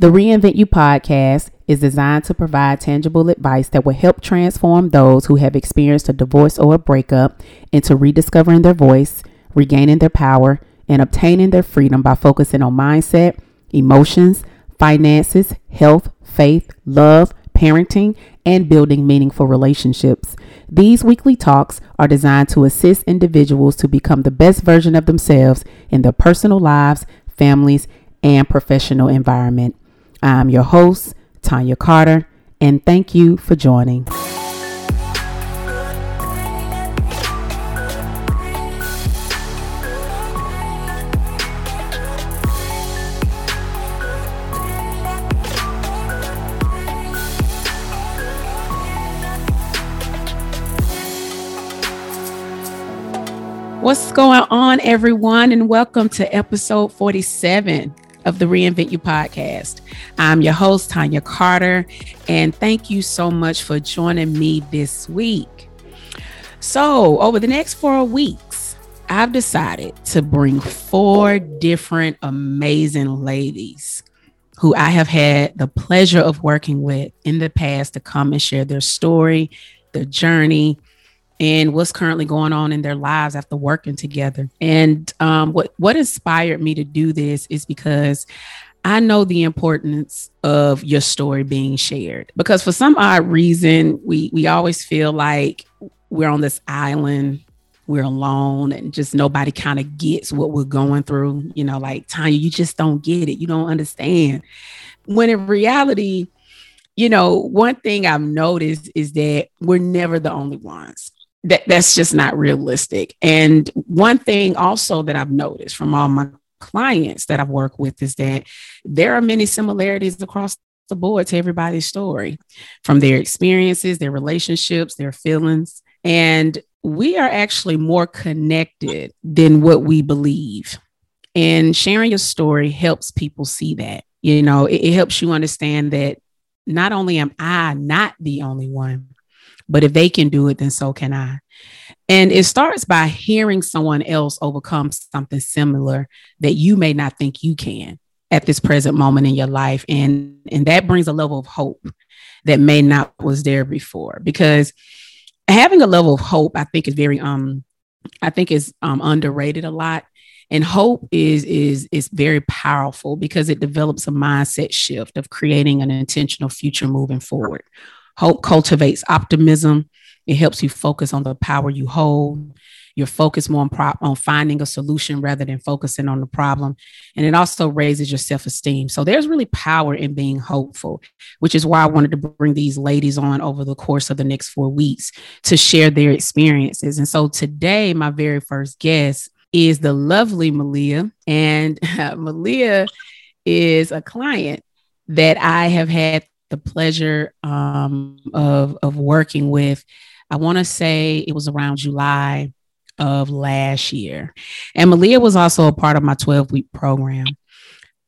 The Reinvent You podcast is designed to provide tangible advice that will help transform those who have experienced a divorce or a breakup into rediscovering their voice, regaining their power, and obtaining their freedom by focusing on mindset, emotions, finances, health, faith, love, parenting, and building meaningful relationships. These weekly talks are designed to assist individuals to become the best version of themselves in their personal lives, families, and professional environment. I'm your host, Tonya Carter, and thank you for joining. What's going on, everyone, and welcome to episode 47 of the Reinvent You podcast. I'm your host, Tonya Carter, and thank you so much for joining me this week. So, over the next four weeks, I've decided to bring four different amazing ladies who I have had the pleasure of working with in the past to come and share their story, their journey, and what's currently going on in their lives after working together. And um, what what inspired me to do this is because I know the importance of your story being shared. Because for some odd reason, we we always feel like we're on this island we're alone and just nobody kind of gets what we're going through. You know, like Tonya, you just don't get it. You don't understand. When in reality, you know, one thing I've noticed is that we're never the only ones that that's just not realistic. And one thing also that I've noticed from all my clients that I've worked with is that there are many similarities across the board to everybody's story from their experiences, their relationships, their feelings. And we are actually more connected than what we believe. And sharing your story helps people see that. You know, it, it helps you understand that not only am I not the only one, but if they can do it, then so can I. And it starts by hearing someone else overcome something similar that you may not think you can at this present moment in your life. And, and that brings a level of hope that may not was there before. Because having a level of hope, I think is very um I think is um underrated a lot. And hope is is is very powerful because it develops a mindset shift of creating an intentional future moving forward. Hope cultivates optimism. It helps you focus on the power you hold. You're focused more on, pro- on finding a solution rather than focusing on the problem. And it also raises your self esteem. So there's really power in being hopeful, which is why I wanted to bring these ladies on over the course of the next four weeks to share their experiences. And so today, my very first guest is the lovely Maliha. And uh, Maliha is a client that I have had the pleasure um, of of working with. I want to say it was around July of last year, and Maliha was also a part of my twelve week program.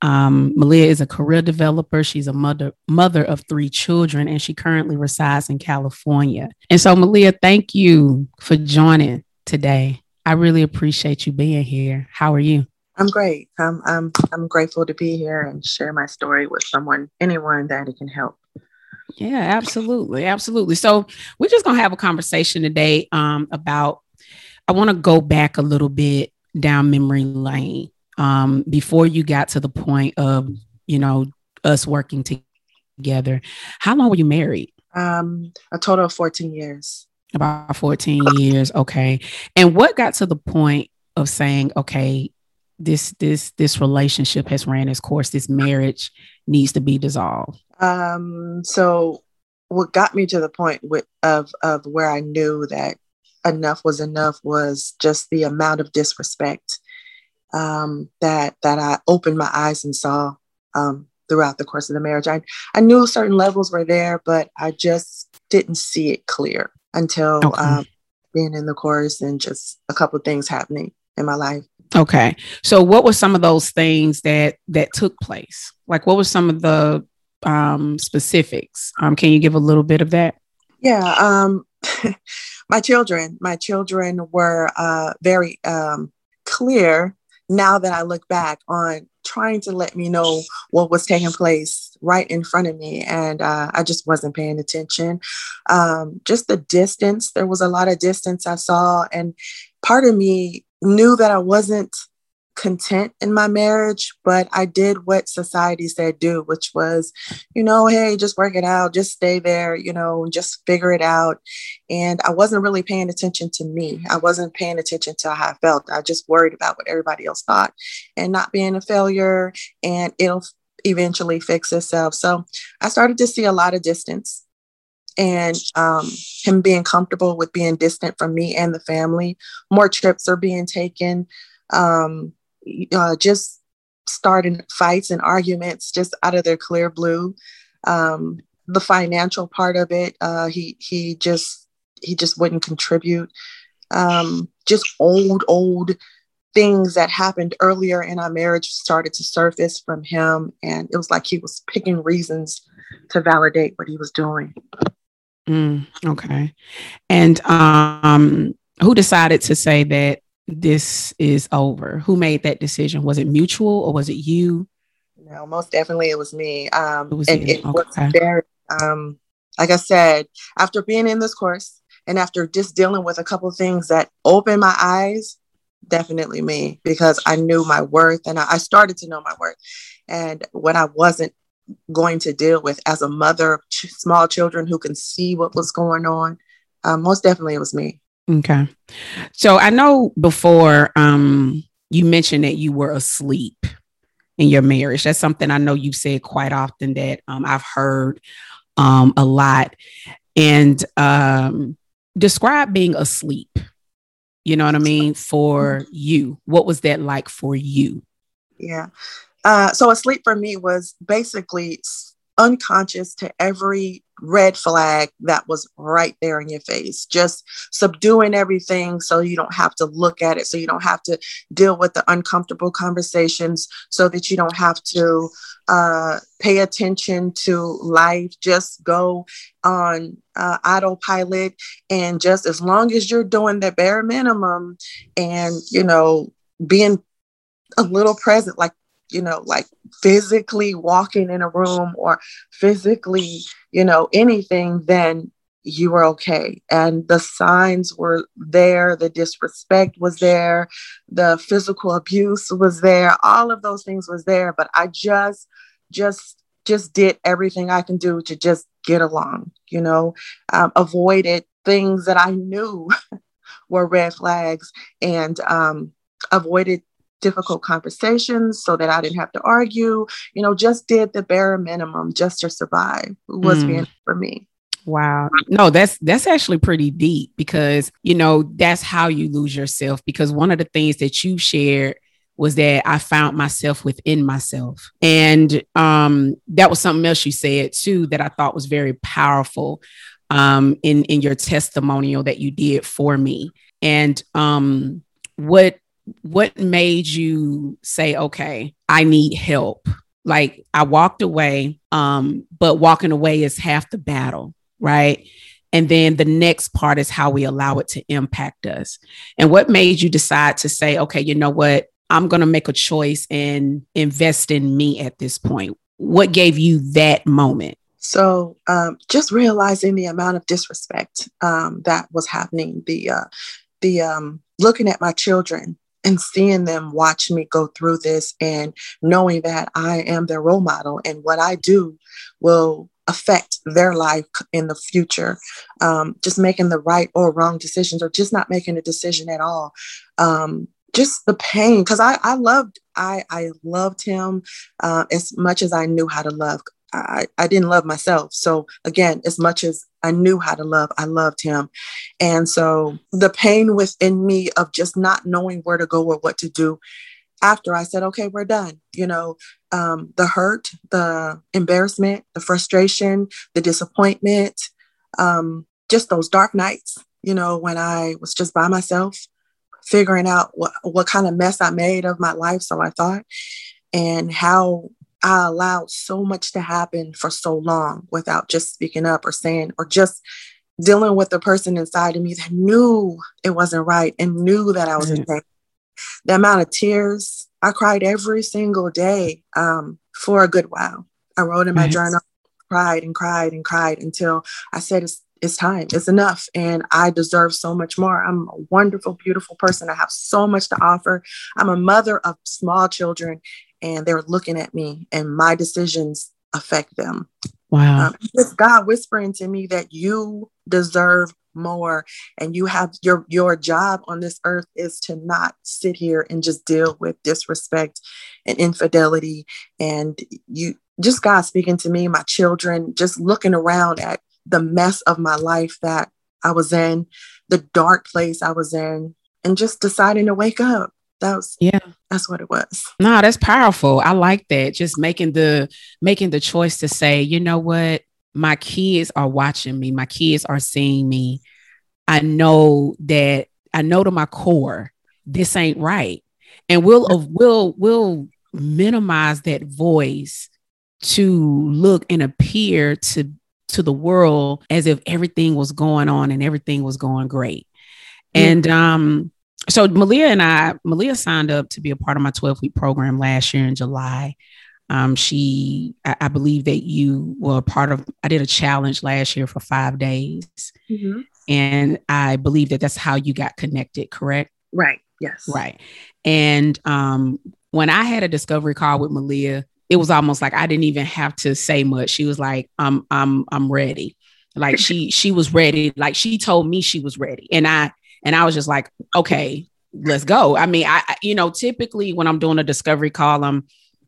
Um, Maliha is a career developer. She's a mother mother of three children, and she currently resides in California. And so, Maliha, thank you for joining today. I really appreciate you being here. How are you? I'm great. I'm I'm I'm grateful to be here and share my story with someone, anyone that it can help. Yeah, absolutely, absolutely. So we're just gonna have a conversation today um, about. I want to go back a little bit down memory lane um, before you got to the point of you know us working together. How long were you married? Um, a total of 14 years. About 14 years. Okay. And what got to the point of saying, okay, this this this relationship has ran its course. This marriage needs to be dissolved. Um so what got me to the point with, of of where i knew that enough was enough was just the amount of disrespect um that that i opened my eyes and saw um throughout the course of the marriage. I i knew certain levels were there but i just didn't see it clear until okay. um being in the course and just a couple things happening in my life Okay. So what were some of those things that that took place? Like what were some of the um specifics? Um can you give a little bit of that? Yeah, um my children, my children were uh very um clear now that I look back on trying to let me know what was taking place right in front of me. And uh, I just wasn't paying attention. Um, just the distance, there was a lot of distance I saw. And part of me knew that I wasn't content in my marriage, but I did what society said do, which was, you know, hey, just work it out, just stay there, you know, just figure it out. And I wasn't really paying attention to me. I wasn't paying attention to how I felt. I just worried about what everybody else thought and not being a failure and it'll eventually fix itself. So I started to see a lot of distance and um, him being comfortable with being distant from me and the family. More trips are being taken. Um, uh, just starting fights and arguments just out of their clear blue. Um, the financial part of it, uh, he he just he just wouldn't contribute. Um, just old old things that happened earlier in our marriage started to surface from him, and it was like he was picking reasons to validate what he was doing. Mm, okay, and um, who decided to say that this is over? Who made that decision? Was it mutual or was it you? No, most definitely it was me. Um, it was and you. it okay. was very, um, like I said, after being in this course and after just dealing with a couple things that opened my eyes, definitely me because I knew my worth and I, I started to know my worth. And when I wasn't going to deal with as a mother of ch- small children who can see what was going on, um, most definitely it was me. Okay. So I know before um, you mentioned that you were asleep in your marriage. That's something I know you've said quite often that um, I've heard um, a lot. And um, describe being asleep. You know what I mean? For you, what was that like for you? Yeah. Uh, so asleep for me was basically unconscious to every red flag that was right there in your face, just subduing everything so you don't have to look at it, so you don't have to deal with the uncomfortable conversations, so that you don't have to uh, pay attention to life. Just go on uh, autopilot, and just as long as you're doing the bare minimum and, you know, being a little present, like you know, like physically walking in a room or physically, you know, anything, then you were okay. And the signs were there, the disrespect was there, the physical abuse was there, all of those things was there. But I just, just, just did everything I can do to just get along, you know, um, avoided things that I knew were red flags and um, avoided difficult conversations so that I didn't have to argue, you know, just did the bare minimum just to survive was mm. being for me. Wow. No, that's that's actually pretty deep because, you know, that's how you lose yourself because one of the things that you shared was that I found myself within myself. And um that was something else you said too that I thought was very powerful um in in your testimonial that you did for me. And um what what made you say, okay, I need help? Like I walked away, um, but walking away is half the battle, right? And then the next part is how we allow it to impact us. And what made you decide to say, okay, you know what? I'm going to make a choice and invest in me at this point. What gave you that moment? So, um, just realizing the amount of disrespect um, that was happening, the uh, the um, looking at my children and seeing them watch me go through this and knowing that I am their role model and what I do will affect their life in the future. Um, just making the right or wrong decisions or just not making a decision at all. Um, just the pain because I, I loved I, I loved him uh, as much as I knew how to love. I, I didn't love myself. So again, as much as I knew how to love, I loved him. And so the pain within me of just not knowing where to go or what to do after I said, okay, we're done, you know, um, the hurt, the embarrassment, the frustration, the disappointment, um, just those dark nights, you know, when I was just by myself, figuring out what, what kind of mess I made of my life. So I thought, and how I allowed so much to happen for so long without just speaking up or saying, or just dealing with the person inside of me that knew it wasn't right and knew that I was mm-hmm. in pain. The amount of tears I cried every single day um, for a good while. I wrote in my right. journal, cried and cried and cried until I said, it's, it's time, it's enough. And I deserve so much more. I'm a wonderful, beautiful person. I have so much to offer. I'm a mother of small children, and they're looking at me, and my decisions affect them. Wow. Um, it's God whispering to me that you deserve more and you have your your job on this earth is to not sit here and just deal with disrespect and infidelity and you just God speaking to me my children just looking around at the mess of my life that I was in the dark place I was in and just deciding to wake up that was yeah. that's what it was. No that's powerful. I like that. Just making the making the choice to say you know what? My kids are watching me. My kids are seeing me. I know that i know to my core this ain't right. And we'll we'll we'll minimize that voice to look and appear to to the world as if everything was going on and everything was going great. And um so Maliha and I, Maliha signed up to be a part of my 12 week program last year in July. Um, she, I, I, believe that you were a part of, I did a challenge last year for five days. Mm-hmm. And I believe that that's how you got connected, correct? Right. Yes. Right. And um, when I had a discovery call with Maliha, it was almost like I didn't even have to say much. She was like, I'm, I'm, I'm ready. Like she, she was ready. Like she told me she was ready. And I, and I was just like, okay, let's go. I mean, I, you know, typically when I'm doing a discovery call, I'm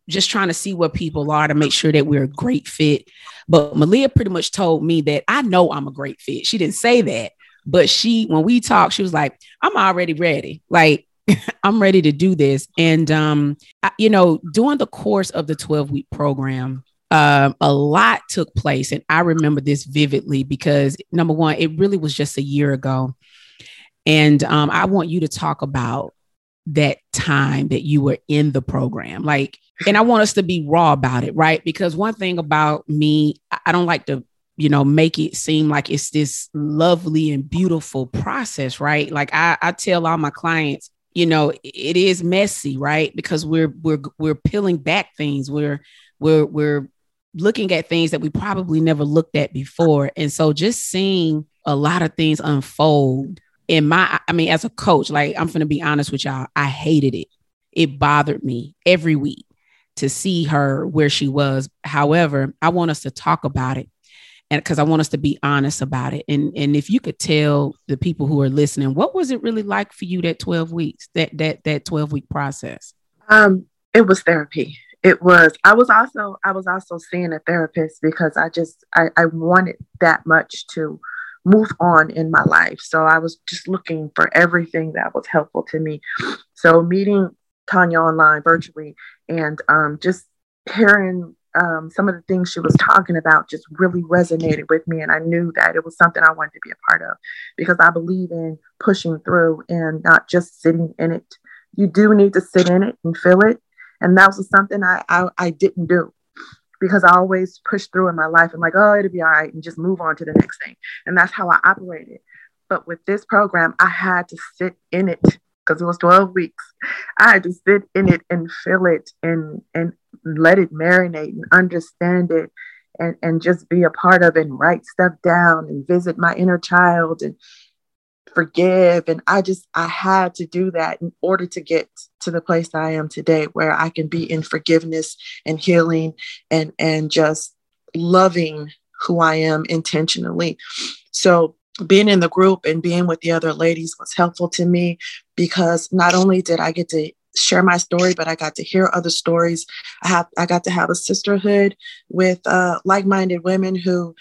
just trying to see what people are to make sure that we're a great fit. But Maliha pretty much told me that I know I'm a great fit. She didn't say that, but she, when we talked, she was like, I'm already ready. Like, I'm ready to do this. And, um, I, you know, during the course of the 12 week program, um, a lot took place. And I remember this vividly because number one, it really was just a year ago. And um, I want you to talk about that time that you were in the program. Like, and I want us to be raw about it, right? Because one thing about me, I don't like to, you know, make it seem like it's this lovely and beautiful process, right? Like I, I tell all my clients, you know, it is messy, right? Because we're we're we're peeling back things. We're we're we're looking at things that we probably never looked at before. And so just seeing a lot of things unfold in my i mean as a coach like i'm gonna be honest with y'all i hated it. It bothered me every week to see her where she was. However i want us to talk about it and because i want us to be honest about it. And and if you could tell the people who are listening what was it really like for you that 12 weeks that that that 12 week process? Um it was therapy. It was i was also i was also seeing a therapist because i just i, I wanted that much to move on in my life. So I was just looking for everything that was helpful to me. So meeting Tonya online virtually and um, just hearing um, some of the things she was talking about just really resonated with me. And I knew that it was something I wanted to be a part of because I believe in pushing through and not just sitting in it. You do need to sit in it and feel it. And that was something I, I, I didn't do because I always push through in my life. I'm like, oh, it'll be all right, and just move on to the next thing. And that's how I operated. But with this program, I had to sit in it because it was 12 weeks. I had to sit in it and feel it and and let it marinate and understand it and, and just be a part of it and write stuff down and visit my inner child and forgive. And i just i had to do that in order to get to the place i am today where i can be in forgiveness and healing and and just loving who i am intentionally. So being in the group and being with the other ladies was helpful to me because not only did i get to share my story but i got to hear other stories. I have i got to have a sisterhood with uh, like-minded women who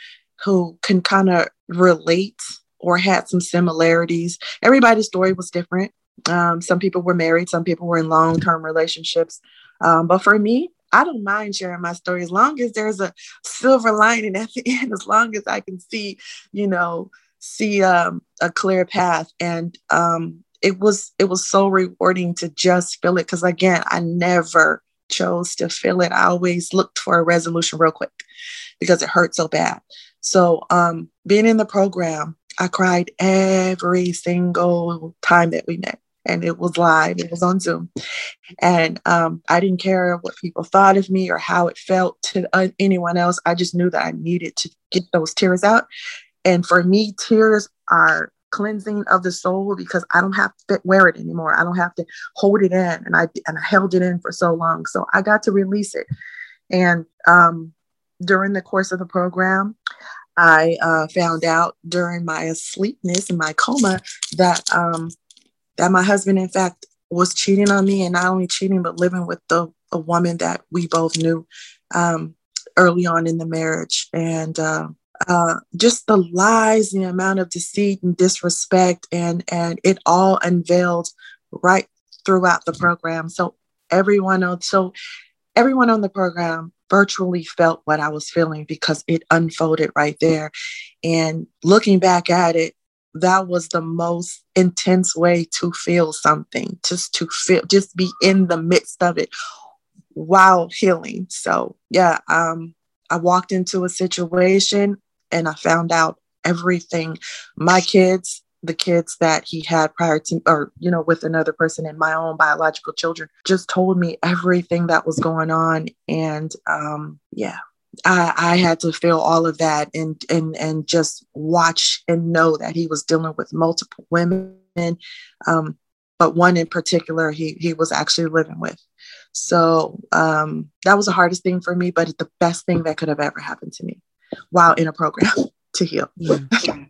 who can kind of relate or had some similarities. Everybody's story was different. Um, some people were married, some people were in long term relationships. Um, but for me, I don't mind sharing my story as long as there's a silver lining at the end, as long as I can see, you know, see um, a clear path. And um, it was it was so rewarding to just feel it because again, I never chose to feel it. I always looked for a resolution real quick because it hurt so bad. So um, being in the program, I cried every single time that we met. and it was live, it was on Zoom. And um, I didn't care what people thought of me or how it felt to uh, anyone else. I just knew that I needed to get those tears out. And for me, tears are cleansing of the soul because I don't have to wear it anymore. I don't have to hold it in. And I and I held it in for so long. So I got to release it. And um, during the course of the program, I uh, found out during my asleepness and my coma that um, that my husband, in fact, was cheating on me, and not only cheating but living with the a woman that we both knew um, early on in the marriage, and uh, uh, just the lies, the amount of deceit and disrespect, and and it all unveiled right throughout the program. So everyone on so everyone on the program virtually felt what I was feeling because it unfolded right there. And looking back at it, that was the most intense way to feel something, just to feel, just be in the midst of it while healing. So yeah, um, I walked into a situation and I found out everything. My kids, the kids that he had prior to, or, you know, with another person and my own biological children, just told me everything that was going on. And um, yeah, I, I had to feel all of that and and and just watch and know that he was dealing with multiple women, um, but one in particular he he was actually living with. So um, that was the hardest thing for me, but the best thing that could have ever happened to me while in a program to heal. Yeah.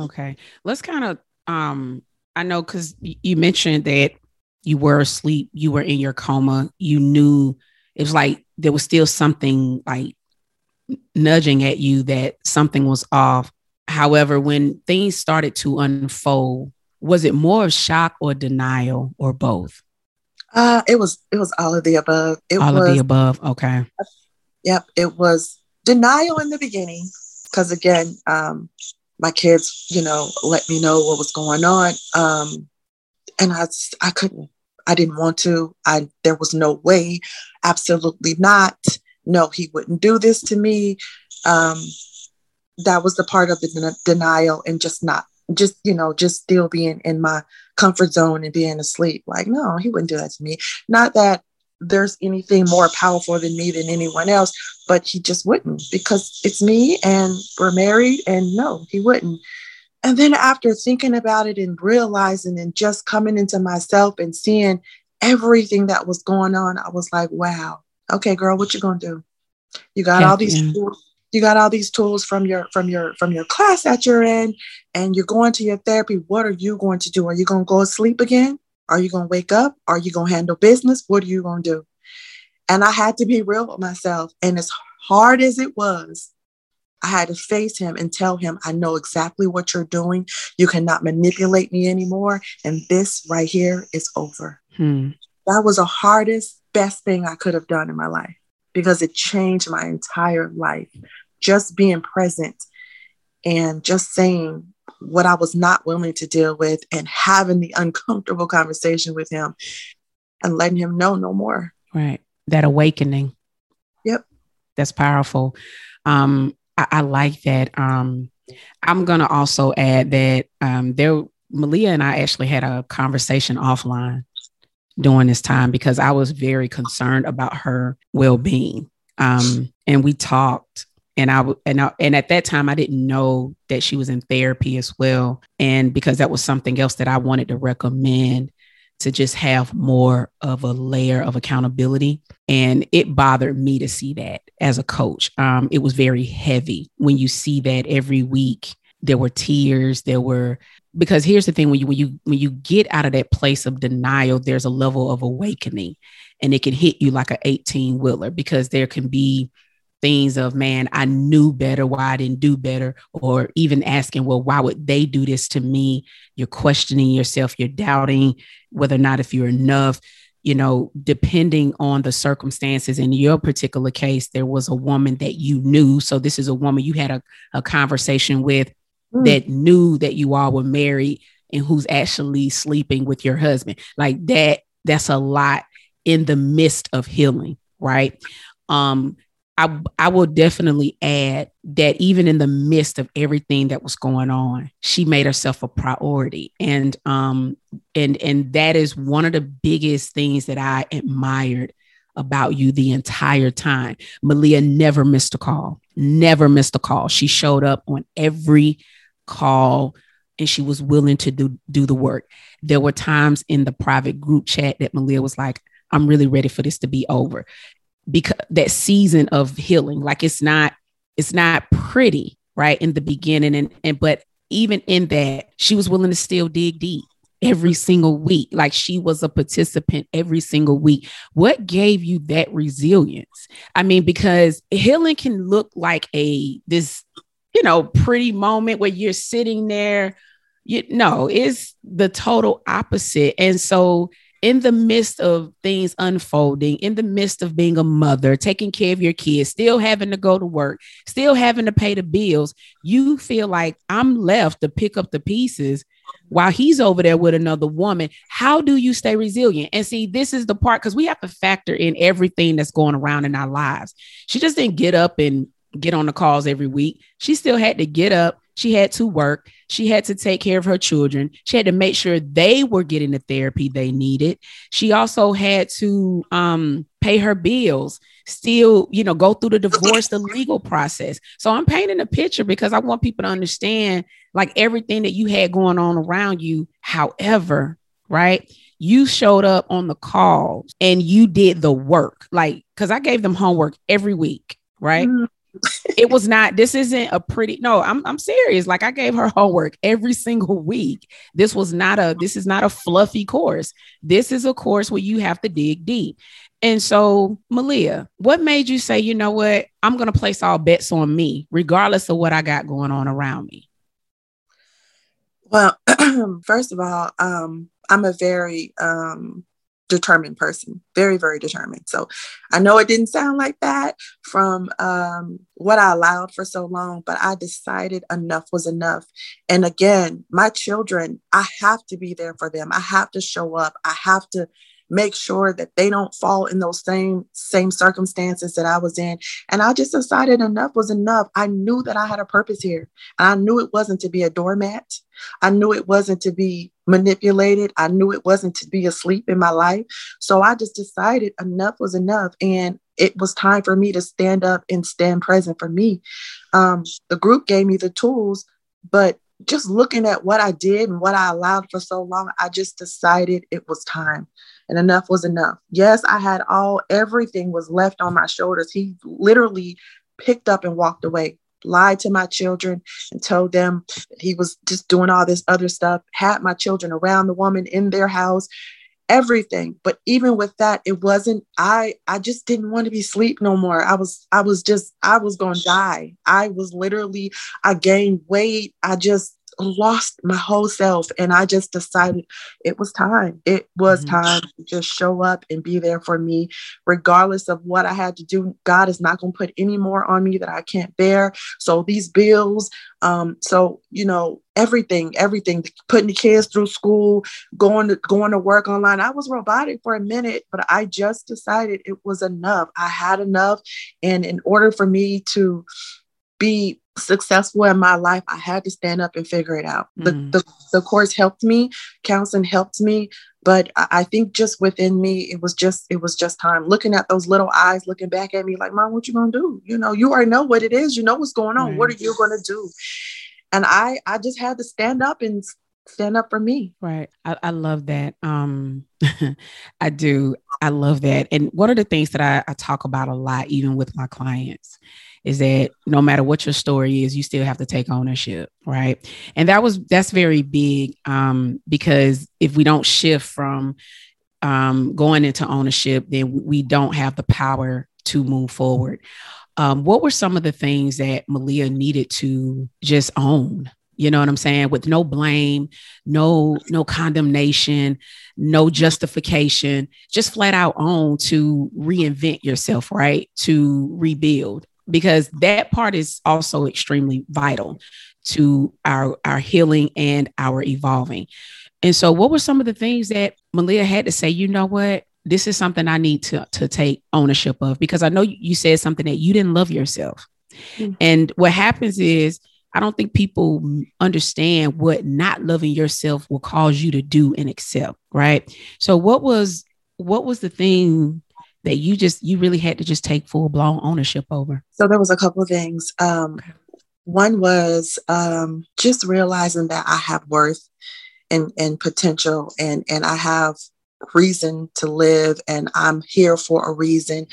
Okay, let's kind of um, I know because you mentioned that you were asleep, you were in your coma, you knew it was like there was still something like nudging at you that something was off. However, when things started to unfold, was it more of shock or denial or both? Uh, it was it was all of the above. It all was, of the above. Okay. Yep. It was denial in the beginning because again, um, my kids, you know, let me know what was going on, um, and I I couldn't. I didn't want to. I there was no way. Absolutely not no, he wouldn't do this to me. Um, that was the part of the den- denial and just not, just, you know, just still being in my comfort zone and being asleep. Like, no, he wouldn't do that to me. Not that there's anything more powerful than me than anyone else, but he just wouldn't because it's me and we're married. And no, he wouldn't. And then after thinking about it and realizing and just coming into myself and seeing everything that was going on, I was like, wow, okay, girl, what you gonna do? You got all these yeah. tools, you got all these tools from your from your from your class that you're in, and you're going to your therapy. What are you going to do? Are you gonna go to sleep again? Are you gonna wake up? Are you gonna handle business? What are you gonna do? And I had to be real with myself. And as hard as it was, I had to face him and tell him, I know exactly what you're doing. You cannot manipulate me anymore. And this right here is over. Hmm. That was the hardest best thing I could have done in my life because it changed my entire life. Just being present and just saying what I was not willing to deal with and having the uncomfortable conversation with him and letting him know no more. Right. That awakening. Yep. That's powerful. Um, I, I like that. Um, I'm gonna also add that um, there Maliha and I actually had a conversation offline during this time because I was very concerned about her well being. Um, and we talked, and I and I, and at that time I didn't know that she was in therapy as well, and because that was something else that I wanted to recommend to just have more of a layer of accountability. And it bothered me to see that as a coach. Um, it was very heavy when you see that every week. There were tears, there were because here's the thing when you when you when you get out of that place of denial there's a level of awakening and it can hit you like an 18 wheeler because there can be things of man i knew better why i didn't do better or even asking well why would they do this to me you're questioning yourself you're doubting whether or not if you're enough you know depending on the circumstances in your particular case there was a woman that you knew so this is a woman you had a, a conversation with mm. that knew that you all were married and who's actually sleeping with your husband. Like that, that's a lot in the midst of healing, right? Um, I, I will definitely add that even in the midst of everything that was going on, she made herself a priority. And um and and that is one of the biggest things that I admired about you the entire time. Maliha never missed a call, never missed a call. She showed up on every call and she was willing to do do the work. There were times in the private group chat that Maliha was like, I'm really ready for this to be over. Because that season of healing, like it's not, it's not pretty, right? In the beginning. And and but even in that, she was willing to still dig deep every single week. Like she was a participant every single week. What gave you that resilience? I mean, because healing can look like a this, you know, pretty moment where you're sitting there. You know, it's the total opposite. And so in the midst of things unfolding, in the midst of being a mother, taking care of your kids, still having to go to work, still having to pay the bills, you feel like I'm left to pick up the pieces while he's over there with another woman. How do you stay resilient? And see, this is the part because we have to factor in everything that's going around in our lives. She just didn't get up and get on the calls every week. She still had to get up. She had to work. She had to take care of her children. She had to make sure they were getting the therapy they needed. She also had to um, pay her bills, still, you know, go through the divorce, the legal process. So I'm painting a picture because I want people to understand like everything that you had going on around you. However, right? You showed up on the calls and you did the work. Like, because I gave them homework every week, right? Mm-hmm it was not this isn't a pretty no I'm, I'm serious. Like i gave her homework every single week. This was not a this is not a fluffy course. This is a course where you have to dig deep. And so maliha what made you say you know what? I'm going to place all bets on me regardless of what i got going on around me well first of all um i'm a very um determined person, very, very determined. So I know it didn't sound like that from um, what I allowed for so long, but I decided enough was enough. And again, my children, I have to be there for them. I have to show up. I have to make sure that they don't fall in those same same circumstances that I was in. And I just decided enough was enough. I knew that I had a purpose here. And I knew it wasn't to be a doormat. I knew it wasn't to be manipulated. I knew it wasn't to be asleep in my life. So I just decided enough was enough. And it was time for me to stand up and stand present for me. Um, the group gave me the tools, but just looking at what I did and what I allowed for so long, I just decided it was time and enough was enough. Yes, I had all, everything was left on my shoulders. He literally picked up and walked away lied to my children and told them he was just doing all this other stuff, had my children around the woman in their house, everything. But even with that, it wasn't, I I just didn't want to be sleep no more. I was, I was just, I was gonna die. I was literally, I gained weight. I just lost my whole self and I just decided it was time. It was mm-hmm. time to just show up and be there for me, regardless of what I had to do. God is not going to put any more on me that I can't bear. So these bills, um, so you know, everything, everything, putting the kids through school, going to going to work online. I was robotic for a minute, but I just decided it was enough. I had enough. And in order for me to be successful in my life, I had to stand up and figure it out. Mm. The, the, the course helped me, counseling helped me, but I think just within me, it was just it was just time. Looking at those little eyes, looking back at me, like, Mom, what you gonna do? You know, you already know what it is. You know what's going on. Right. What are you gonna do? And I I just had to stand up and stand up for me. Right. I, I love that. Um, I do. I love that. And one of the things that I, I talk about a lot, even with my clients, is that no matter what your story is, you still have to take ownership, right? And that was that's very big um, because if we don't shift from um, going into ownership, then we don't have the power to move forward. Um, what were some of the things that Maliha needed to just own? You know what I'm saying? With no blame, no no condemnation, no justification, just flat out own to reinvent yourself, right? To rebuild because that part is also extremely vital to our our healing and our evolving. And so what were some of the things that Maliha had to say, you know what? this is something I need to to take ownership of because I know you said something that you didn't love yourself. Mm-hmm. And what happens is I don't think people understand what not loving yourself will cause you to do and accept, right? So what was what was the thing that you just you really had to just take full blown ownership over? So there was a couple of things. Um, one was um, just realizing that I have worth and and potential, and and I have reason to live and I'm here for a reason.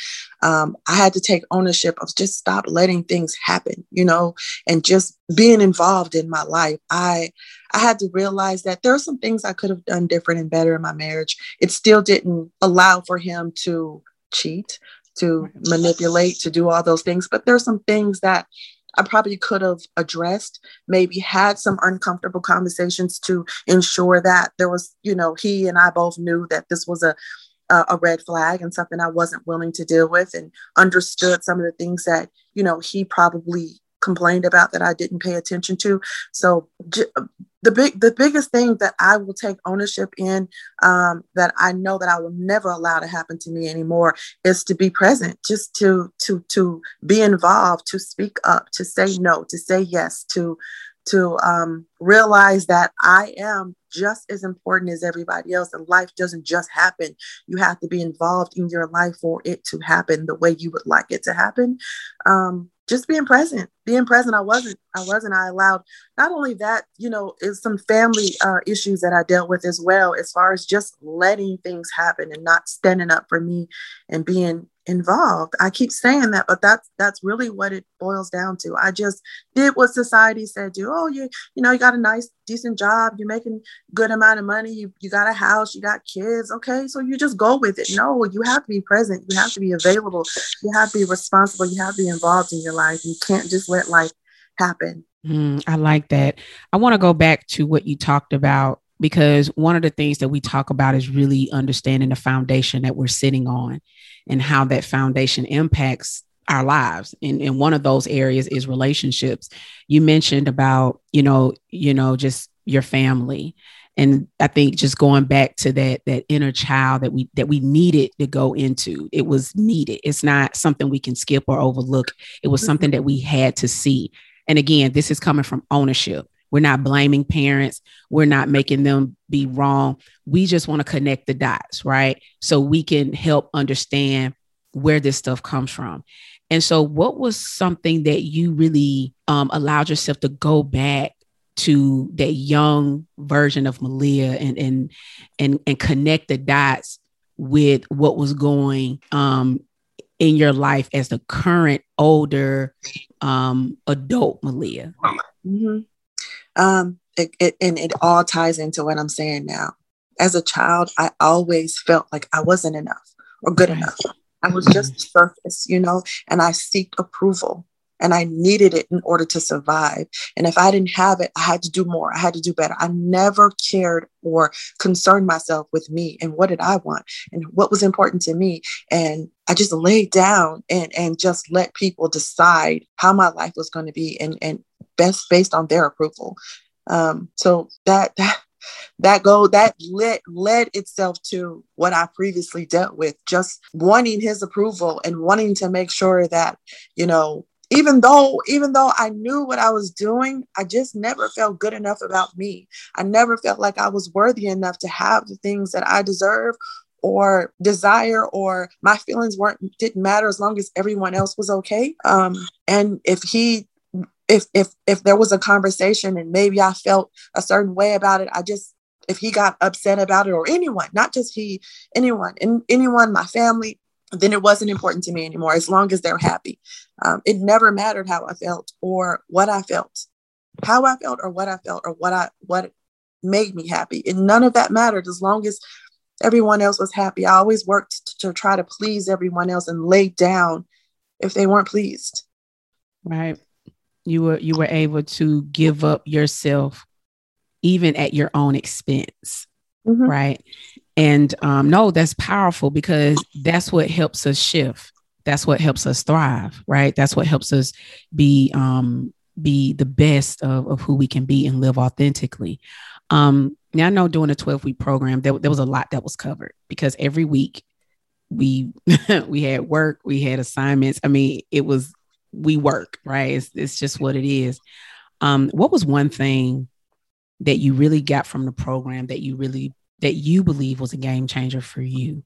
Um, I had to take ownership of just stop letting things happen, you know, and just being involved in my life. I I had to realize that there are some things I could have done different and better in my marriage. It still didn't allow for him to cheat, to manipulate, to do all those things. But there's some things that I probably could have addressed, maybe had some uncomfortable conversations to ensure that there was, you know, he and I both knew that this was a a red flag and something I wasn't willing to deal with and understood some of the things that, you know, he probably complained about that I didn't pay attention to. So the big the biggest thing that I will take ownership in um, that I know that I will never allow to happen to me anymore is to be present, just to to to be involved, to speak up, to say no, to say yes, to to um, realize that I am just as important as everybody else and life doesn't just happen you have to be involved in your life for it to happen the way you would like it to happen um, just being present being present. I wasn't i wasn't i allowed not only that you know is some family uh, issues that i dealt with as well as far as just letting things happen and not standing up for me and being involved. I keep saying that, but that's that's really what it boils down to. I just did what society said do. Oh, you you know, you got a nice, decent job, you're making good amount of money, you, you got a house, you got kids. Okay, so you just go with it. No, you have to be present, you have to be available, you have to be responsible, you have to be involved in your life. You can't just let life happen. Mm, I like that. I want to go back to what you talked about because one of the things that we talk about is really understanding the foundation that we're sitting on and how that foundation impacts our lives. And, and one of those areas is relationships. You mentioned about you know you know just your family. And i think just going back to that that inner child that we that we needed to go into it was needed. It's not something we can skip or overlook. It was mm-hmm. something that we had to see. And again this is coming from ownership we're not blaming parents. We're not making them be wrong. We just want to connect the dots, right? So we can help understand where this stuff comes from. And so, what was something that you really um, allowed yourself to go back to that young version of Maliha and and and and connect the dots with what was going um, in your life as the current older um, adult Maliha? Mm-hmm. Um, it, it, and it all ties into what I'm saying now. As a child, I always felt like I wasn't enough or good enough. I was just mm-hmm. surface, you know, and I seek approval and I needed it in order to survive. And if I didn't have it, I had to do more. I had to do better. I never cared or concerned myself with me and what did I want and what was important to me. And I just laid down and, and just let people decide how my life was going to be and, and best based on their approval. Um, so that, that that go that led led itself to what I previously dealt with, just wanting his approval and wanting to make sure that, you know, even though even though I knew what I was doing, I just never felt good enough about me. I never felt like I was worthy enough to have the things that I deserve or desire or my feelings weren't didn't matter as long as everyone else was okay. Um, and if he if if if there was a conversation and maybe I felt a certain way about it, I just if he got upset about it or anyone, not just he, anyone, and anyone, my family, then it wasn't important to me anymore as long as they're happy. Um, it never mattered how I felt or what I felt, how I felt or what I felt or what I what made me happy. And none of that mattered as long as everyone else was happy. I always worked to, to try to please everyone else and lay down if they weren't pleased. Right you were you were able to give up yourself even at your own expense mm-hmm. right and um, no that's powerful because that's what helps us shift that's what helps us thrive right that's what helps us be um, be the best of, of who we can be and live authentically um, now i know doing a 12 week program there, there was a lot that was covered because every week we we had work, we had assignments. I mean, it was we work, right? It's, it's just what it is. Um, what was one thing that you really got from the program that you really that you believe was a game changer for you?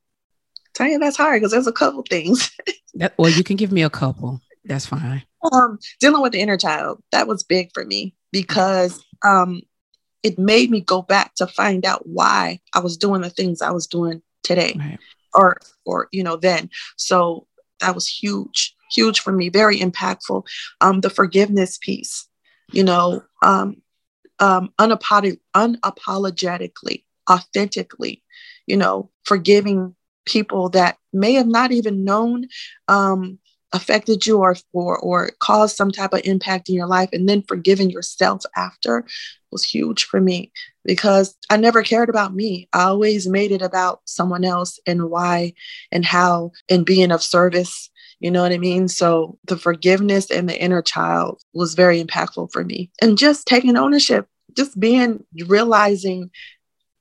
Tell you that's hard because there's a couple things. that, well, you can give me a couple. That's fine. Um, dealing with the inner child that was big for me because um, it made me go back to find out why I was doing the things I was doing today, right. or or you know then. So that was huge, huge for me, very impactful. Um, the forgiveness piece, you know, um, um, unapolog- unapologetically, authentically, you know, forgiving people that may have not even known um, affected you or, or or caused some type of impact in your life and then forgiving yourself after was huge for me because I never cared about me. I always made it about someone else and why and how and being of service. You know what I mean? So the forgiveness and the inner child was very impactful for me. And just taking ownership, just being realizing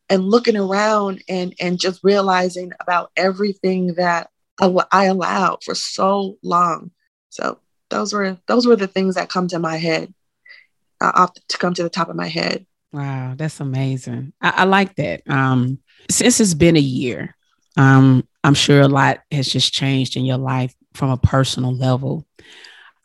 and looking around and and just realizing about everything that I allowed for so long. So those were those were the things that come to my head, uh, off to come to the top of my head. Wow, that's amazing. I, I like that. Um, since it's been a year, um, I'm sure a lot has just changed in your life from a personal level.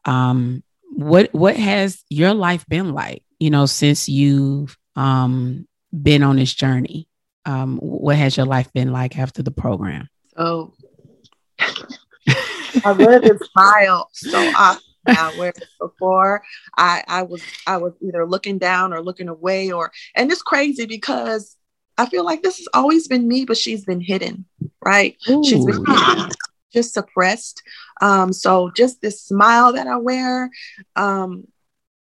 Um, what what has your life been like? You know, since you've um, been on this journey, um, what has your life been like after the program? So I live and smile so often now. Where before I I was I was either looking down or looking away or and it's crazy because I feel like this has always been me, but she's been hidden, right? Ooh. She's been just suppressed. Um, so just this smile that I wear, um,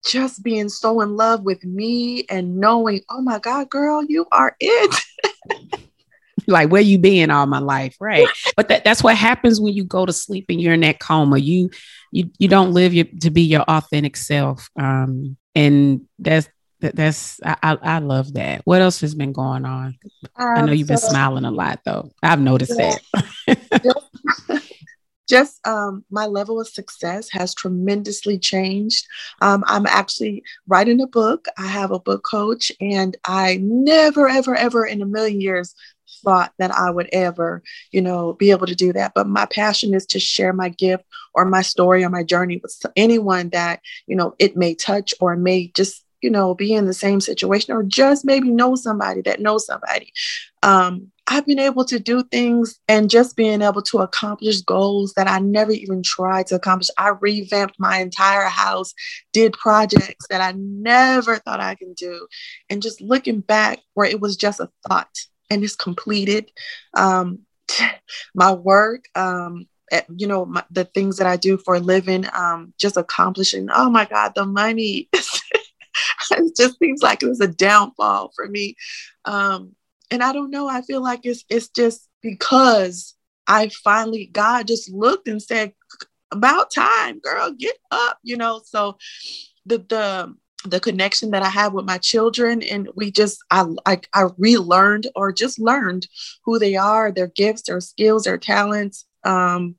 just being so in love with me and knowing, oh my God, girl, you are it. like where you been all my life right? But that, that's what happens when you go to sleep and you're in that coma. You you you don't live your, to be your authentic self. Um and that's that, that's I, I love that. What else has been going on? Um, i know you've so, been smiling a lot though. I've noticed yeah. that. Just um, my level of success has tremendously changed. Um, I'm actually writing a book. I have a book coach, and I never, ever, ever in a million years thought that I would ever, you know, be able to do that. But my passion is to share my gift or my story or my journey with anyone that, you know, it may touch or may just, you know, be in the same situation or just maybe know somebody that knows somebody. Um, I've been able to do things and just being able to accomplish goals that I never even tried to accomplish. I revamped my entire house, did projects that I never thought I could do. And just looking back where it was just a thought and it's completed. Um, my work, um, you know, my, the things that I do for a living, um, just accomplishing. Oh my God, the money. it just seems like it was a downfall for me. Um, and I don't know. I feel like it's it's just because I finally God just looked and said, "About time, girl, get up." You know. So the the the connection that I have with my children, and we just I I, I relearned or just learned who they are, their gifts, their skills, their talents. Um,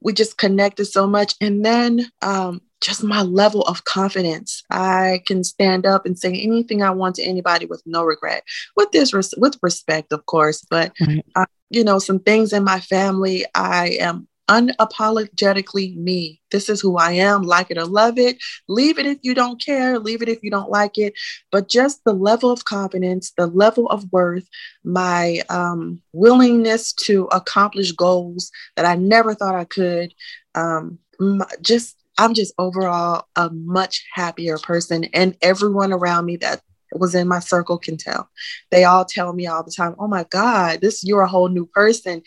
we just connected so much, and then um, just my level of confidence. I can stand up and say anything I want to anybody with no regret, with this res- with respect, of course. But right. uh, you know, some things in my family, I am unapologetically me. This is who I am, like it or love it. Leave it if you don't care, leave it if you don't like it. But just the level of confidence, the level of worth, my um, willingness to accomplish goals that I never thought I could. Um, my, just, I'm just overall a much happier person. And everyone around me that was in my circle can tell. They all tell me all the time, "Oh my God, this you're a whole new person."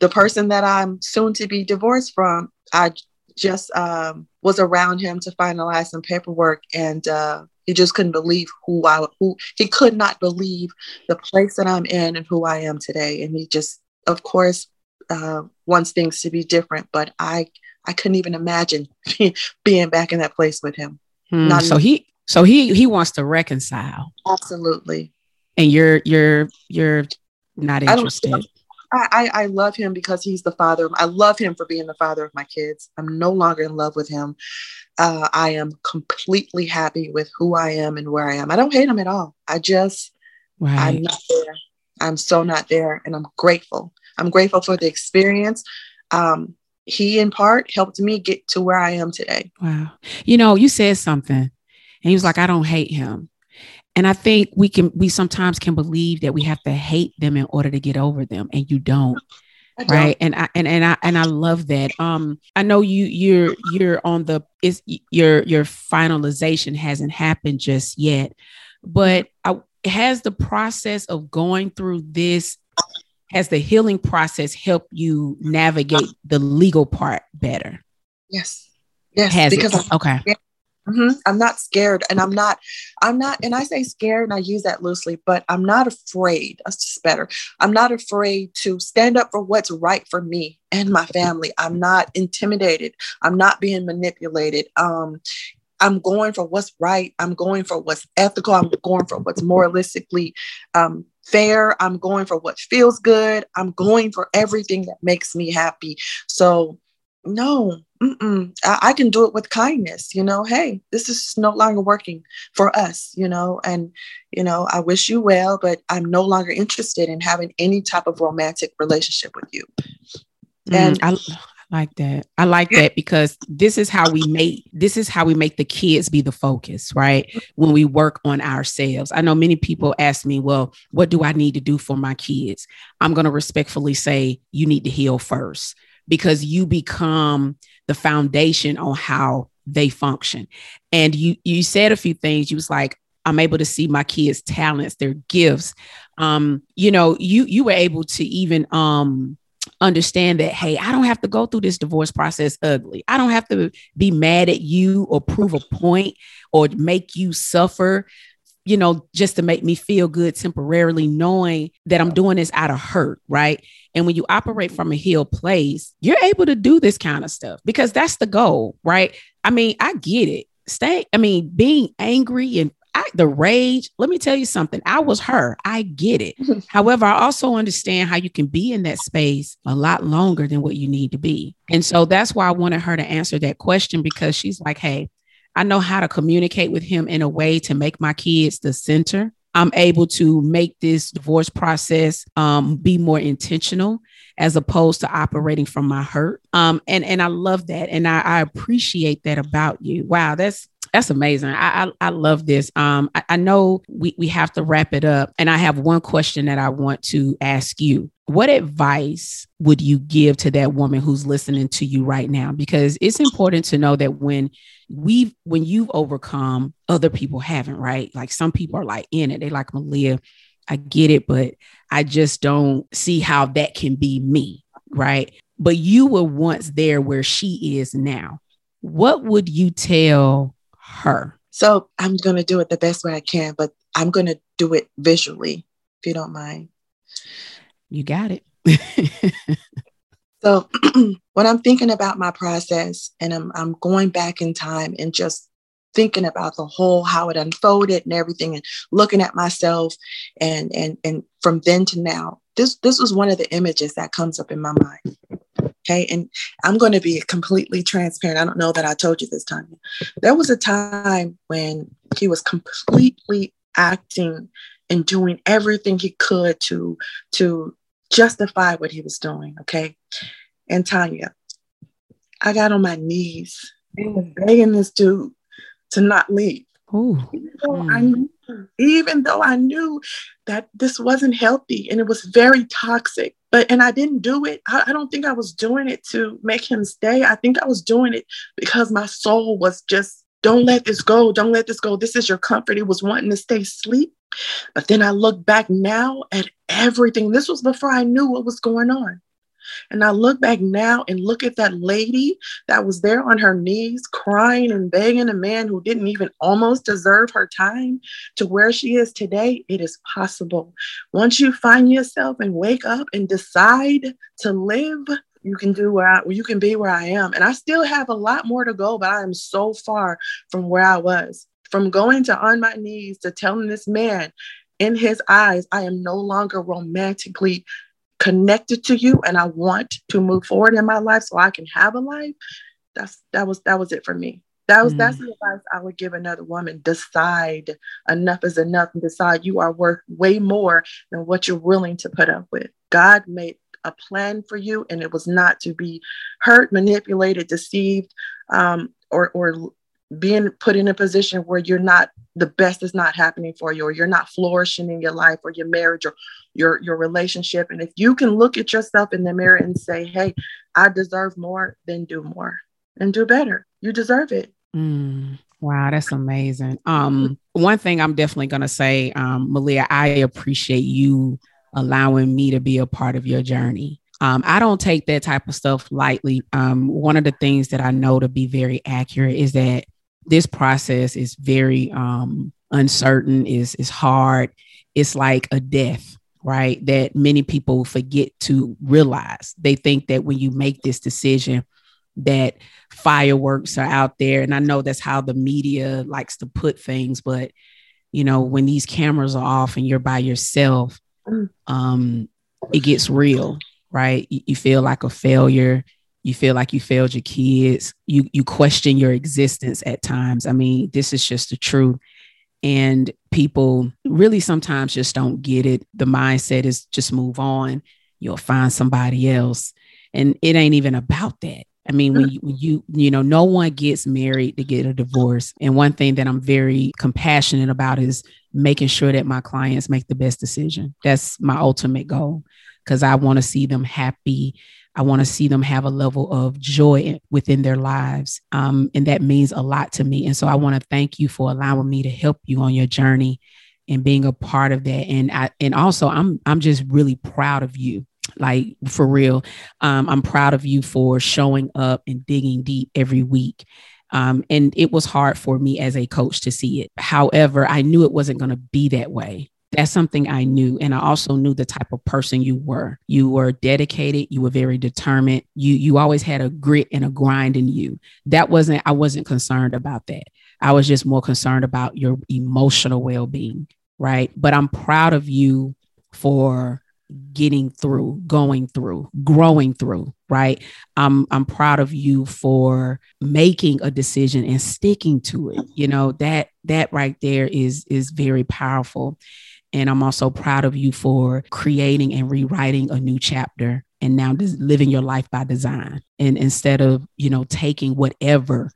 the person that I'm soon to be divorced from, I just um, was around him to finalize some paperwork, and uh, he just couldn't believe who I who he could not believe the place that I'm in and who I am today. And he just, of course, uh, wants things to be different, but I I couldn't even imagine being back in that place with him. Hmm, so he so he he wants to reconcile. Absolutely. And you're you're you're not interested. I, I love him because he's the father. I love him for being the father of my kids. I'm no longer in love with him. Uh, I am completely happy with who I am and where I am. I don't hate him at all. I just, right. I'm not there. I'm so not there. And I'm grateful. I'm grateful for the experience. Um, he, in part, helped me get to where I am today. Wow. You know, you said something, and he was like, I don't hate him. And I think we can, we sometimes can believe that we have to hate them in order to get over them, and you don't. Right. And I and, and I and I love that. Um, I know you you're you're on the is your your finalization hasn't happened just yet, but I, has the process of going through this has the healing process helped you navigate the legal part better? Yes. Yes. Has because it? okay. Mm-hmm. I'm not scared, and I'm not, I'm not, and I say scared, and I use that loosely, but I'm not afraid. That's just better. I'm not afraid to stand up for what's right for me and my family. I'm not intimidated. I'm not being manipulated. Um, I'm going for what's right. I'm going for what's ethical. I'm going for what's moralistically um, fair. I'm going for what feels good. I'm going for everything that makes me happy. So, no, I, I, can do it with kindness. You know, hey, this is no longer working for us, you know, and, you know, I wish you well, but I'm no longer interested in having any type of romantic relationship with you. Mm, and I, like that. I like that because this is how we make this is how we make the kids be the focus, right? When we work on ourselves. I know many people ask me, "Well, what do I need to do for my kids?" I'm going to respectfully say you need to heal first because you become the foundation on how they function. And you you said a few things. You was like, I'm able to see my kids' talents, their gifts. Um, you know, you you were able to even um understand that hey i don't have to go through this divorce process ugly. I don't have to be mad at you or prove a point or make you suffer you know just to make me feel good temporarily knowing that i'm doing this out of hurt right? And when you operate from a healed place you're able to do this kind of stuff because that's the goal right? I mean i get it. Stay i mean being angry and I, the rage, let me tell you something. I was her. I get it. However, I also understand how you can be in that space a lot longer than what you need to be. And so that's why I wanted her to answer that question because she's like, hey, I know how to communicate with him in a way to make my kids the center. I'm able to make this divorce process um, be more intentional as opposed to operating from my hurt. Um, and and I love that, and I, I appreciate that about you. Wow, that's that's amazing. I, I, I love this. Um, I, I know we, we have to wrap it up, and I have one question that I want to ask you. What advice would you give to that woman who's listening to you right now? Because it's important to know that when we've when you've overcome, other people haven't, right? Like some people are like in it. They like Maliha. I get it, but I just don't see how that can be me, right? But you were once there where she is now. What would you tell her? So I'm going to do it the best way I can, but I'm going to do it visually, if you don't mind. You got it. so when I'm thinking about my process and I'm, I'm going back in time and just thinking about the whole how it unfolded and everything and looking at myself and and and from then to now this this was one of the images that comes up in my mind Okay. And I'm going to be completely transparent. I don't know that I told you this time. There was a time when he was completely acting and doing everything he could to, to justify what he was doing. Okay. And Tonya, I got on my knees and was begging this dude to not leave. Ooh. Even though, mm. I knew, even though I knew that this wasn't healthy and it was very toxic but and i didn't do it I, I, don't think i was doing it to make him stay. I think i was doing it because my soul was just don't let this go. Don't let this go. This is your comfort. He was wanting to stay asleep. But then i look back now at everything. This was before i knew what was going on and I look back now and look at that lady that was there on her knees crying and begging a man who didn't even almost deserve her time to where she is today. It is possible. Once you find yourself and wake up and decide to live, you can do where I, you can be where I am. And I still have a lot more to go, but I am so far from where I was. From going to on my knees to telling this man in his eyes, I am no longer romantically connected to you and I want to move forward in my life so I can have a life, that's that was that was it for me. That was mm. that's the advice I would give another woman. Decide enough is enough and decide you are worth way more than what you're willing to put up with. God made a plan for you and it was not to be hurt, manipulated, deceived, um, or or being put in a position where you're not the best is not happening for you or you're not flourishing in your life or your marriage or your your relationship. And if you can look at yourself in the mirror and say hey i deserve more then do more and do better. You deserve it. Mm, wow that's amazing. Um one thing i'm definitely going to say um maliha i appreciate you allowing me to be a part of your journey. Um, I don't take that type of stuff lightly. Um, one of the things that I know to be very accurate is that this process is very um, uncertain, is is hard. It's like a death, right? That many people forget to realize. They think that when you make this decision, that fireworks are out there, and I know that's how the media likes to put things, but you know, when these cameras are off and you're by yourself, mm. um, it gets real, right? You, you feel like a failure you feel like you failed your kids you you question your existence at times. I mean this is just the truth. And people really sometimes just don't get it. The mindset is just move on. You'll find somebody else. And it ain't even about that. I mean when you, when you you know no one gets married to get a divorce. And one thing that i'm very compassionate about is making sure that my clients make the best decision. That's my ultimate goal because i want to see them happy I want to see them have a level of joy within their lives. Um, and that means a lot to me. And so I want to thank you for allowing me to help you on your journey and being a part of that. And I, and also I'm, I'm just really proud of you. Like for real. Um, I'm proud of you for showing up and digging deep every week. Um, and it was hard for me as a coach to see it. However, I knew it wasn't going to be that way that's something I knew. And I also knew the type of person you were. You were dedicated, you were very determined. You you always had a grit and a grind in you. That wasn't I wasn't concerned about that. I was just more concerned about your emotional well-being, right? But I'm proud of you for getting through, going through, growing through, right? I'm I'm proud of you for making a decision and sticking to it. You know, that that right there is is very powerful. And I'm also proud of you for creating and rewriting a new chapter and now just living your life by design. And instead of, you know, taking whatever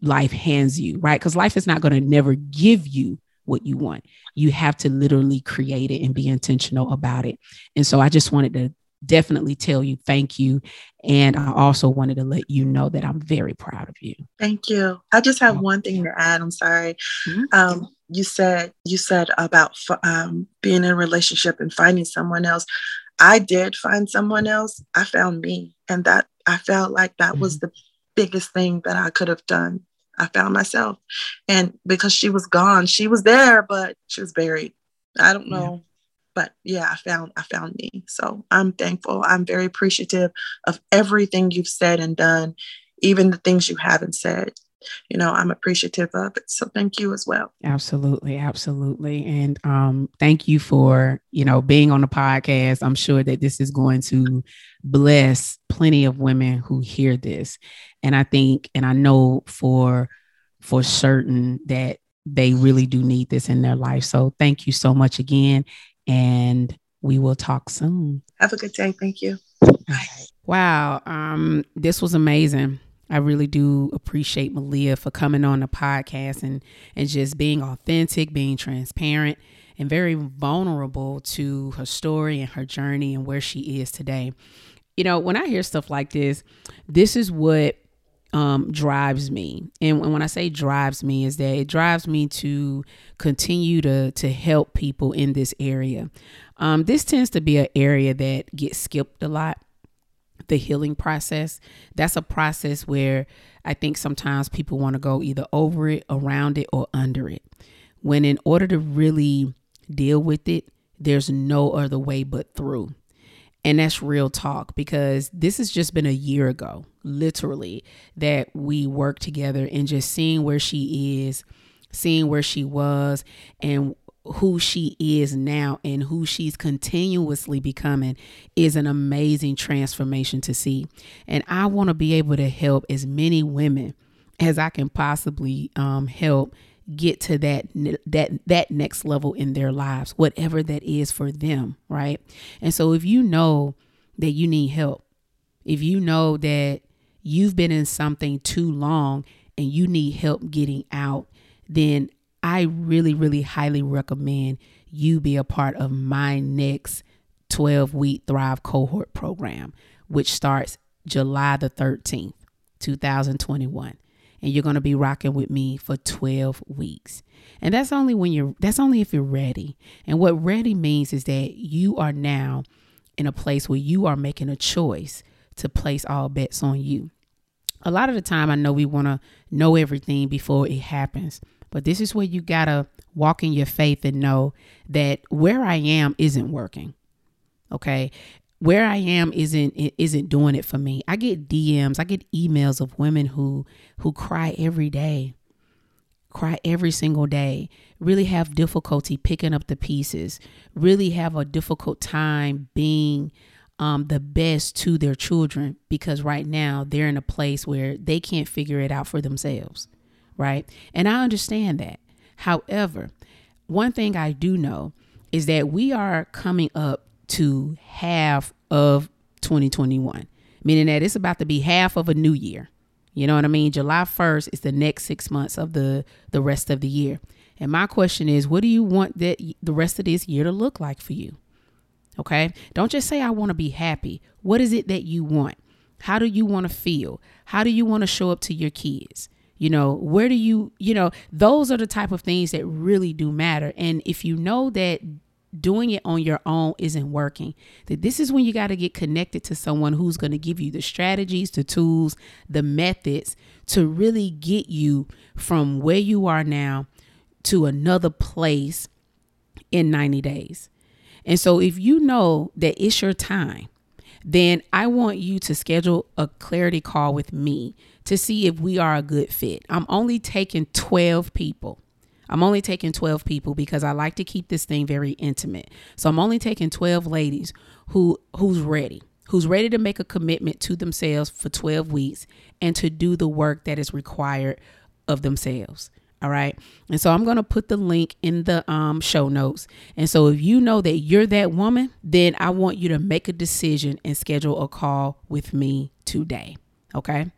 life hands you, right? Because life is not going to never give you what you want. You have to literally create it and be intentional about it. And so I just wanted to definitely tell you thank you. And I also wanted to let you know that I'm very proud of you. Thank you. I just have one thing to add. I'm sorry. Mm-hmm. Um, you said you said about um, being in a relationship and finding someone else. I did find someone else. I found me, and that I felt like that mm-hmm. was the biggest thing that I could have done. I found myself, and because she was gone, she was there, but she was buried. I don't know but yeah, I found I found me. So I'm thankful. I'm very appreciative of everything you've said and done, even the things you haven't said. You know, I'm appreciative of it. So thank you as well. Absolutely, absolutely. And um, thank you for, you know, being on the podcast. I'm sure that this is going to bless plenty of women who hear this. And I think and I know for for certain that they really do need this in their life. So thank you so much again and we will talk soon. Have a good day. Thank you. Bye. Wow. Um, this was amazing. I really do appreciate Maliha for coming on the podcast and and just being authentic, being transparent, and very vulnerable to her story and her journey and where she is today. You know, when I hear stuff like this, this is what um, drives me. And when I say drives me, is that it drives me to continue to to help people in this area. Um, this tends to be an area that gets skipped a lot. The healing process. That's a process where I think sometimes people want to go either over it, around it, or under it. When in order to really deal with it, there's no other way but through. And that's real talk because this has just been a year ago, literally, that we worked together and just seeing where she is, seeing where she was, and who she is now and who she's continuously becoming is an amazing transformation to see. And I want to be able to help as many women as I can possibly um, help get to that that that next level in their lives, whatever that is for them, right? And so if you know that you need help, if you know that you've been in something too long and you need help getting out, then I really, really highly recommend you be a part of my next 12 week Thrive cohort program, which starts July the 13th, 2021. And you're going to be rocking with me for 12 weeks. And that's only when you're, that's only if you're ready. And what ready means is that you are now in a place where you are making a choice to place all bets on you. A lot of the time, I know we want to know everything before it happens. But this is where you got to walk in your faith and know that where I am isn't working. Okay? Where I am isn't isn't doing it for me. I get DMs, I get emails of women who who cry every day. Cry every single day, really have difficulty picking up the pieces, really have a difficult time being um, the best to their children because right now they're in a place where they can't figure it out for themselves right? And I understand that. However, one thing I do know is that we are coming up to half of 2021, meaning that it's about to be half of a new year. You know what I mean? July 1st is the next 6 months of the the rest of the year. And my question is, what do you want that the rest of this year to look like for you? Okay? Don't just say I want to be happy. What is it that you want? How do you want to feel? How do you want to show up to your kids? You know, where do you, you know, those are the type of things that really do matter. And if you know that doing it on your own isn't working, that this is when you got to get connected to someone who's going to give you the strategies, the tools, the methods to really get you from where you are now to another place in 90 days. And so if you know that it's your time, then I want you to schedule a clarity call with me to see if we are a good fit. I'm only taking 12 people. I'm only taking 12 people because I like to keep this thing very intimate. So I'm only taking 12 ladies who who's ready, who's ready to make a commitment to themselves for 12 weeks and to do the work that is required of themselves. All right. And so I'm going to put the link in the um, show notes. And so if you know that you're that woman, then I want you to make a decision and schedule a call with me today. Okay.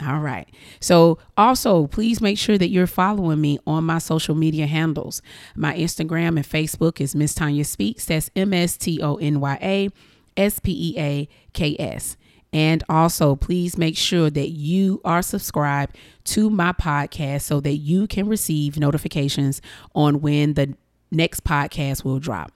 All right. So, also, please make sure that you're following me on my social media handles. My Instagram and Facebook is Miss Tonya Speaks. That's M S T O N Y A S P E A K S. And also, please make sure that you are subscribed to my podcast so that you can receive notifications on when the next podcast will drop.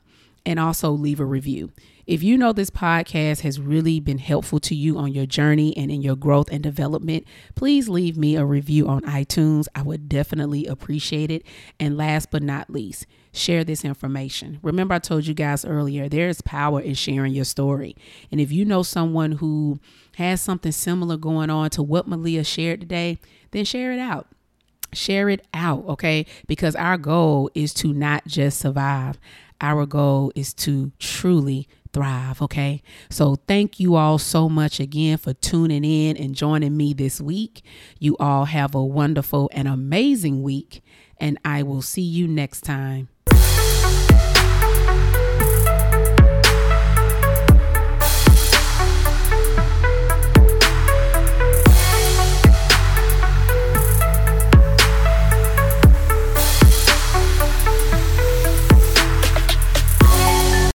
And also, leave a review. If you know this podcast has really been helpful to you on your journey and in your growth and development, please leave me a review on iTunes. I would definitely appreciate it. And last but not least, share this information. Remember, I told you guys earlier, there is power in sharing your story. And if you know someone who has something similar going on to what Maliha shared today, then share it out share it out, okay? Because our goal is to not just survive, our goal is to truly thrive. Okay. So thank you all so much again for tuning in and joining me this week. You all have a wonderful and amazing week, and I will see you next time.